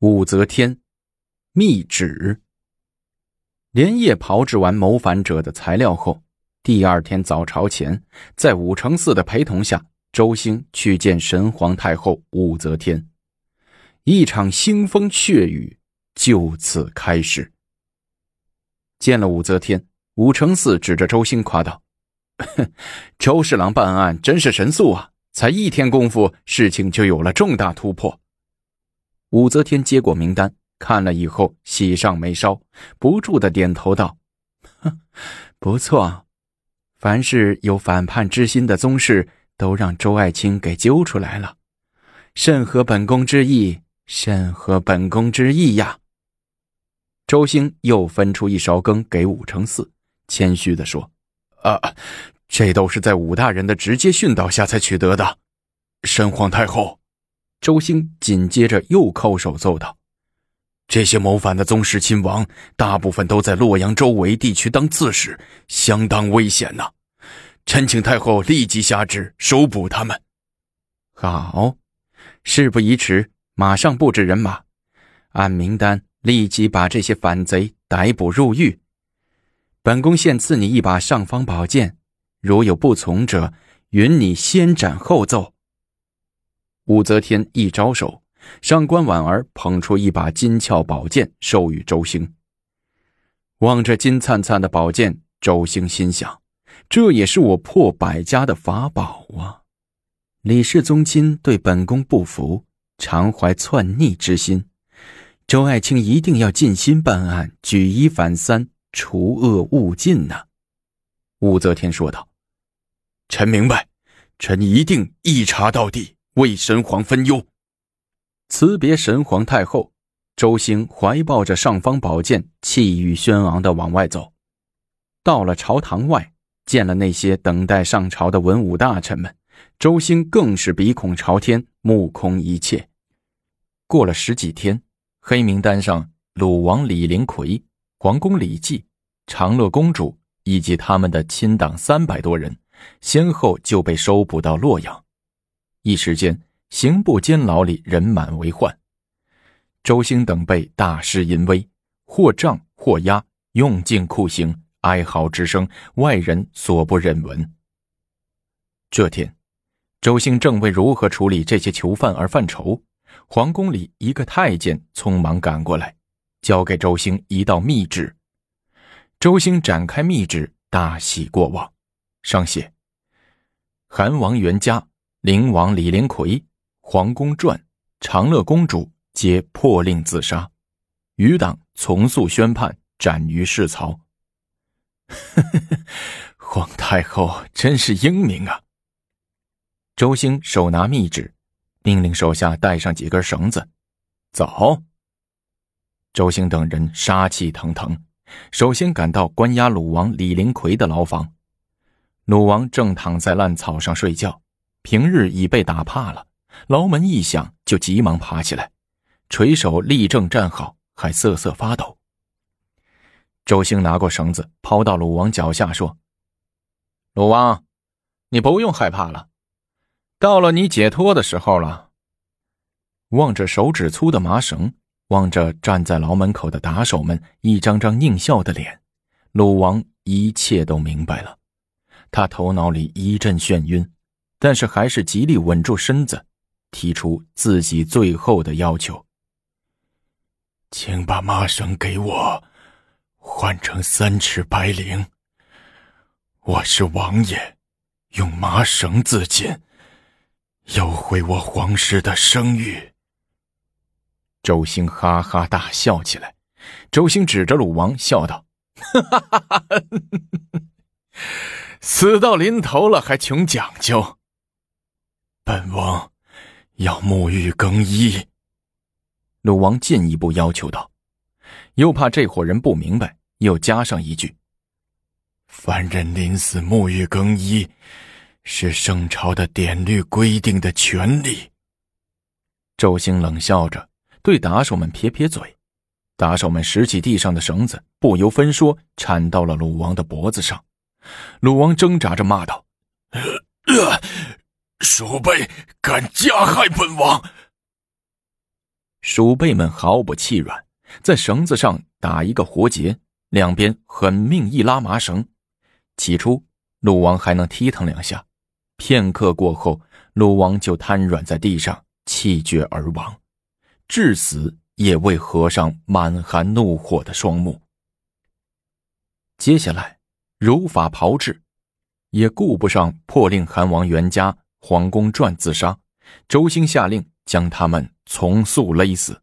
武则天，密旨。连夜炮制完谋反者的材料后，第二天早朝前，在武承嗣的陪同下，周兴去见神皇太后武则天。一场腥风血雨就此开始。见了武则天，武承嗣指着周兴夸道：“周侍郎办案真是神速啊！才一天功夫，事情就有了重大突破。”武则天接过名单，看了以后，喜上眉梢，不住的点头道：“ 不错，凡是有反叛之心的宗室，都让周爱卿给揪出来了，甚合本宫之意，甚合本宫之意呀。”周兴又分出一勺羹给武承嗣，谦虚的说：“啊，这都是在武大人的直接训导下才取得的。”神皇太后。周兴紧接着又叩首奏道：“这些谋反的宗室亲王，大部分都在洛阳周围地区当刺史，相当危险呐！臣请太后立即下旨收捕他们。”好，事不宜迟，马上布置人马，按名单立即把这些反贼逮捕入狱。本宫现赐你一把尚方宝剑，如有不从者，允你先斩后奏。武则天一招手，上官婉儿捧出一把金鞘宝剑，授予周兴。望着金灿灿的宝剑，周兴心想：这也是我破百家的法宝啊！李氏宗亲对本宫不服，常怀篡逆之心，周爱卿一定要尽心办案，举一反三，除恶务尽呐！武则天说道：“臣明白，臣一定一查到底。”为神皇分忧，辞别神皇太后，周兴怀抱着尚方宝剑，气宇轩昂的往外走。到了朝堂外，见了那些等待上朝的文武大臣们，周兴更是鼻孔朝天，目空一切。过了十几天，黑名单上鲁王李林奎、皇宫李绩、长乐公主以及他们的亲党三百多人，先后就被收捕到洛阳。一时间，刑部监牢里人满为患。周兴等被大施淫威，或杖或压，用尽酷刑，哀嚎之声，外人所不忍闻。这天，周兴正为如何处理这些囚犯而犯愁，皇宫里一个太监匆忙赶过来，交给周兴一道密旨。周兴展开密旨，大喜过望，上写：韩王元嘉。灵王李连魁、皇宫传、长乐公主皆破令自杀，余党从速宣判，斩于市曹。皇太后真是英明啊！周兴手拿密旨，命令手下带上几根绳子，走。周兴等人杀气腾腾，首先赶到关押鲁王李林奎的牢房。鲁王正躺在烂草上睡觉。平日已被打怕了，牢门一响就急忙爬起来，垂手立正站好，还瑟瑟发抖。周兴拿过绳子抛到鲁王脚下，说：“鲁王，你不用害怕了，到了你解脱的时候了。”望着手指粗的麻绳，望着站在牢门口的打手们一张张狞笑的脸，鲁王一切都明白了，他头脑里一阵眩晕。但是还是极力稳住身子，提出自己最后的要求：“请把麻绳给我，换成三尺白绫。我是王爷，用麻绳自尽，要毁我皇室的声誉。”周兴哈哈大笑起来。周兴指着鲁王笑道：“哈哈哈哈死到临头了还穷讲究。”本王要沐浴更衣。鲁王进一步要求道，又怕这伙人不明白，又加上一句：“凡人临死沐浴更衣，是圣朝的典律规定的权利。”周兴冷笑着对打手们撇撇嘴，打手们拾起地上的绳子，不由分说缠到了鲁王的脖子上。鲁王挣扎着骂道：“鼠辈敢加害本王！鼠辈们毫不气软，在绳子上打一个活结，两边狠命一拉麻绳。起初，鲁王还能踢腾两下，片刻过后，鲁王就瘫软在地上，气绝而亡，至死也未合上满含怒火的双目。接下来，如法炮制，也顾不上破令韩王袁家、黄公传自杀，周兴下令将他们从速勒死。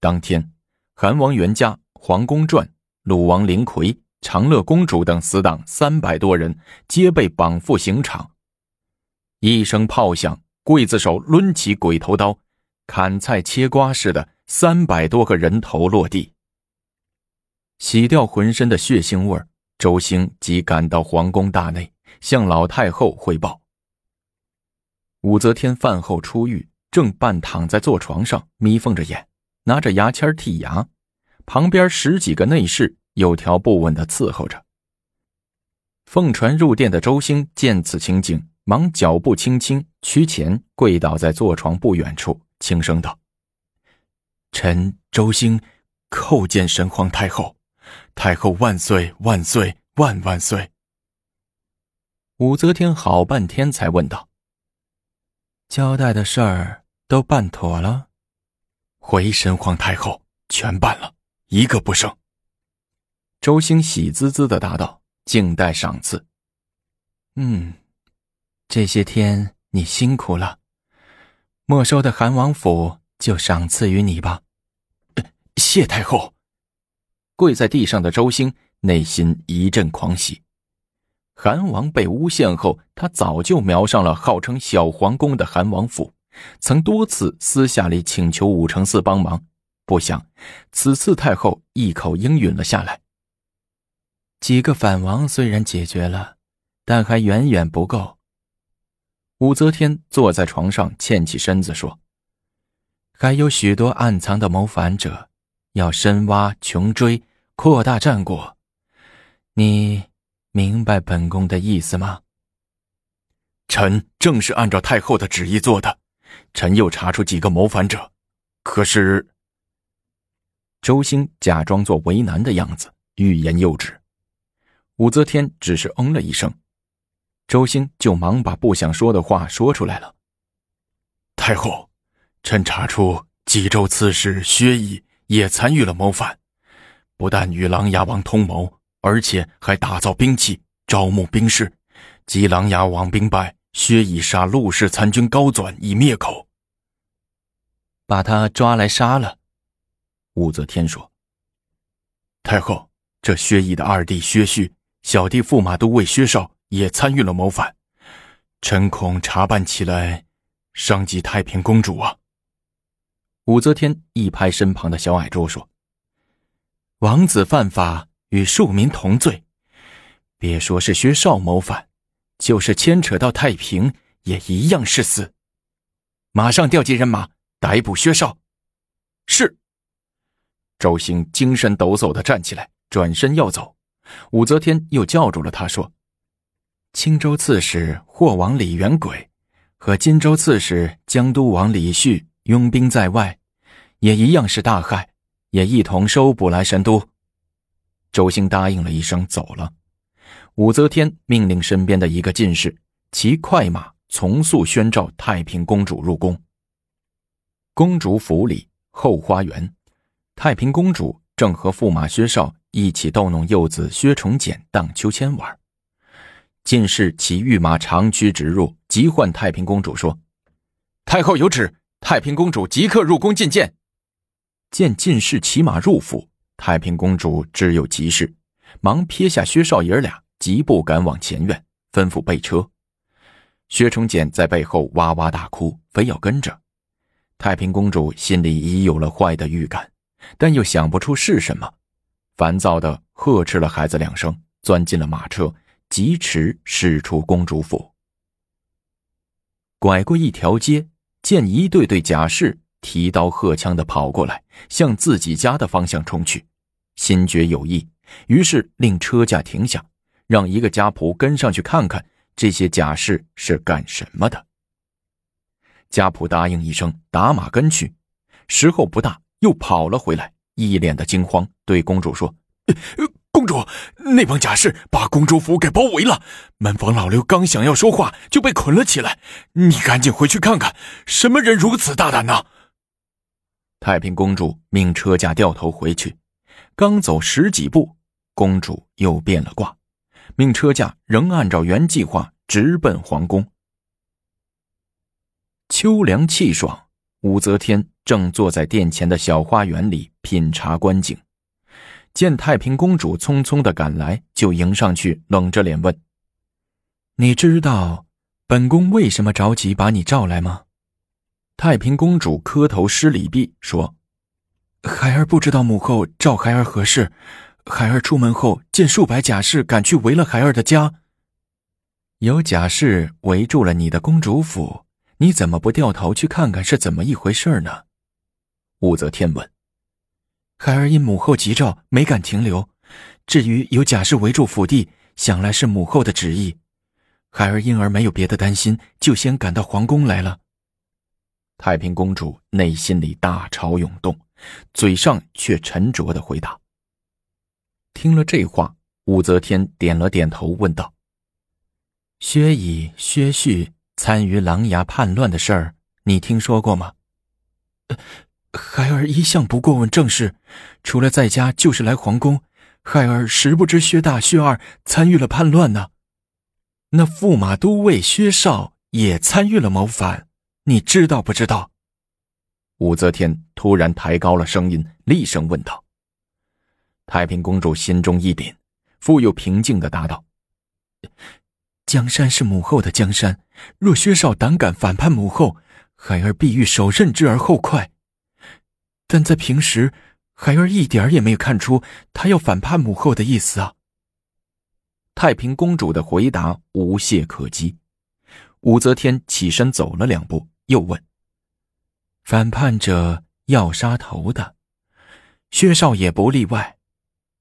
当天，韩王元家、黄公传、鲁王林奎、长乐公主等死党三百多人，皆被绑赴刑场。一声炮响，刽子手抡起鬼头刀，砍菜切瓜似的，三百多个人头落地。洗掉浑身的血腥味周兴即赶到皇宫大内，向老太后汇报。武则天饭后出狱，正半躺在坐床上，眯缝着眼，拿着牙签剔牙，旁边十几个内侍有条不紊的伺候着。奉传入殿的周兴见此情景，忙脚步轻轻屈前，跪倒在坐床不远处，轻声道：“臣周兴叩见神皇太后。”太后万岁万岁万万岁！武则天好半天才问道：“交代的事儿都办妥了？”回神皇太后，全办了，一个不剩。周兴喜滋滋的答道：“静待赏赐。”嗯，这些天你辛苦了，没收的韩王府就赏赐于你吧。谢太后。跪在地上的周兴内心一阵狂喜。韩王被诬陷后，他早就瞄上了号称小皇宫的韩王府，曾多次私下里请求武承嗣帮忙。不想此次太后一口应允了下来。几个反王虽然解决了，但还远远不够。武则天坐在床上，欠起身子说：“还有许多暗藏的谋反者。”要深挖、穷追、扩大战果，你明白本宫的意思吗？臣正是按照太后的旨意做的。臣又查出几个谋反者，可是……周兴假装作为难的样子，欲言又止。武则天只是嗯了一声，周兴就忙把不想说的话说出来了。太后，臣查出冀州刺史薛毅。也参与了谋反，不但与琅琊王通谋，而且还打造兵器、招募兵士。及琅琊王兵败，薛以杀陆氏参军高纂以灭口，把他抓来杀了。武则天说：“太后，这薛毅的二弟薛旭、小弟驸马都尉薛绍也参与了谋反，臣恐查办起来伤及太平公主啊。”武则天一拍身旁的小矮桌，说：“王子犯法与庶民同罪，别说是薛绍谋反，就是牵扯到太平，也一样是死。马上调集人马逮捕薛绍。”是。周兴精神抖擞的站起来，转身要走，武则天又叫住了他，说：“青州刺史霍王李元轨和荆州刺史江都王李旭。”拥兵在外，也一样是大害，也一同收捕来神都。周兴答应了一声，走了。武则天命令身边的一个进士骑快马，从速宣召太平公主入宫。公主府里后花园，太平公主正和驸马薛绍一起逗弄幼子薛崇简荡秋千玩。进士骑御马长驱直入，急唤太平公主说：“太后有旨。”太平公主即刻入宫觐见。见进士骑马入府，太平公主知有急事，忙撇下薛少爷俩，疾步赶往前院，吩咐备车。薛崇简在背后哇哇大哭，非要跟着。太平公主心里已有了坏的预感，但又想不出是什么，烦躁的呵斥了孩子两声，钻进了马车，疾驰驶出公主府。拐过一条街。见一队队甲士提刀荷枪的跑过来，向自己家的方向冲去，心觉有意，于是令车驾停下，让一个家仆跟上去看看这些甲士是干什么的。家仆答应一声，打马跟去，时候不大，又跑了回来，一脸的惊慌，对公主说：“公主，那帮甲士把公主府给包围了，门房老刘刚想要说话，就被捆了起来。你赶紧回去看看，什么人如此大胆呢？”太平公主命车驾掉头回去，刚走十几步，公主又变了卦，命车驾仍按照原计划直奔皇宫。秋凉气爽，武则天正坐在殿前的小花园里品茶观景，见太平公主匆匆的赶来，就迎上去，冷着脸问：“你知道本宫为什么着急把你召来吗？”太平公主磕头施礼毕，说：“孩儿不知道母后召孩儿何事。孩儿出门后见数百甲士赶去围了孩儿的家，有甲士围住了你的公主府。”你怎么不掉头去看看是怎么一回事呢？武则天问。孩儿因母后急召，没敢停留。至于有甲士围住府邸，想来是母后的旨意。孩儿因而没有别的担心，就先赶到皇宫来了。太平公主内心里大潮涌动，嘴上却沉着的回答。听了这话，武则天点了点头，问道：“薛乙、薛旭。”参与琅琊叛乱的事儿，你听说过吗？孩儿一向不过问政事，除了在家就是来皇宫。孩儿实不知薛大、薛二参与了叛乱呢。那驸马都尉薛绍也参与了谋反，你知道不知道？武则天突然抬高了声音，厉声问道。太平公主心中一凛，复又平静的答道。江山是母后的江山，若薛少胆敢反叛母后，孩儿必欲手刃之而后快。但在平时，孩儿一点也没有看出他要反叛母后的意思啊。太平公主的回答无懈可击。武则天起身走了两步，又问：“反叛者要杀头的，薛少也不例外，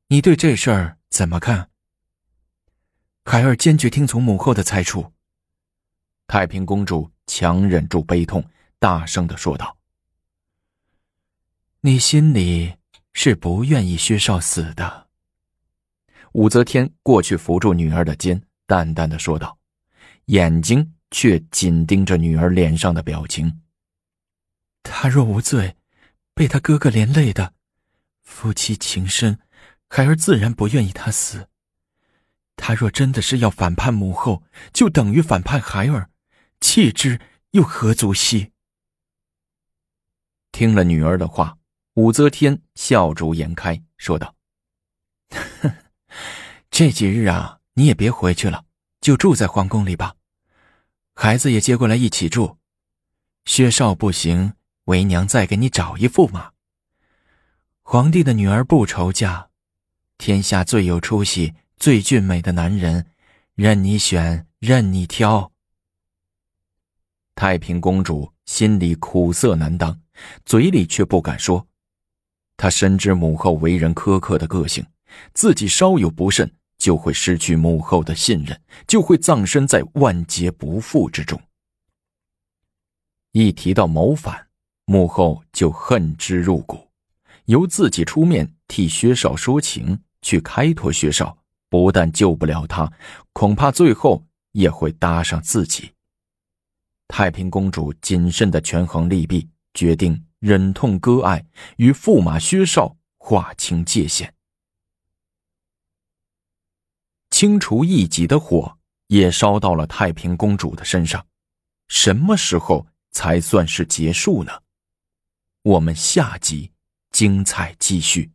你对这事儿怎么看？”孩儿坚决听从母后的裁处。太平公主强忍住悲痛，大声的说道：“你心里是不愿意薛少死的。”武则天过去扶住女儿的肩，淡淡的说道，眼睛却紧盯着女儿脸上的表情。他若无罪，被他哥哥连累的，夫妻情深，孩儿自然不愿意他死。他若真的是要反叛母后，就等于反叛孩儿，弃之又何足惜？听了女儿的话，武则天笑逐颜开，说道：“这几日啊，你也别回去了，就住在皇宫里吧。孩子也接过来一起住。薛少不行，为娘再给你找一驸马。皇帝的女儿不愁嫁，天下最有出息。”最俊美的男人，任你选，任你挑。太平公主心里苦涩难当，嘴里却不敢说。她深知母后为人苛刻的个性，自己稍有不慎，就会失去母后的信任，就会葬身在万劫不复之中。一提到谋反，母后就恨之入骨，由自己出面替薛少说情，去开脱薛少。不但救不了他，恐怕最后也会搭上自己。太平公主谨慎的权衡利弊，决定忍痛割爱，与驸马薛绍划清界限。清除异己的火也烧到了太平公主的身上，什么时候才算是结束呢？我们下集精彩继续。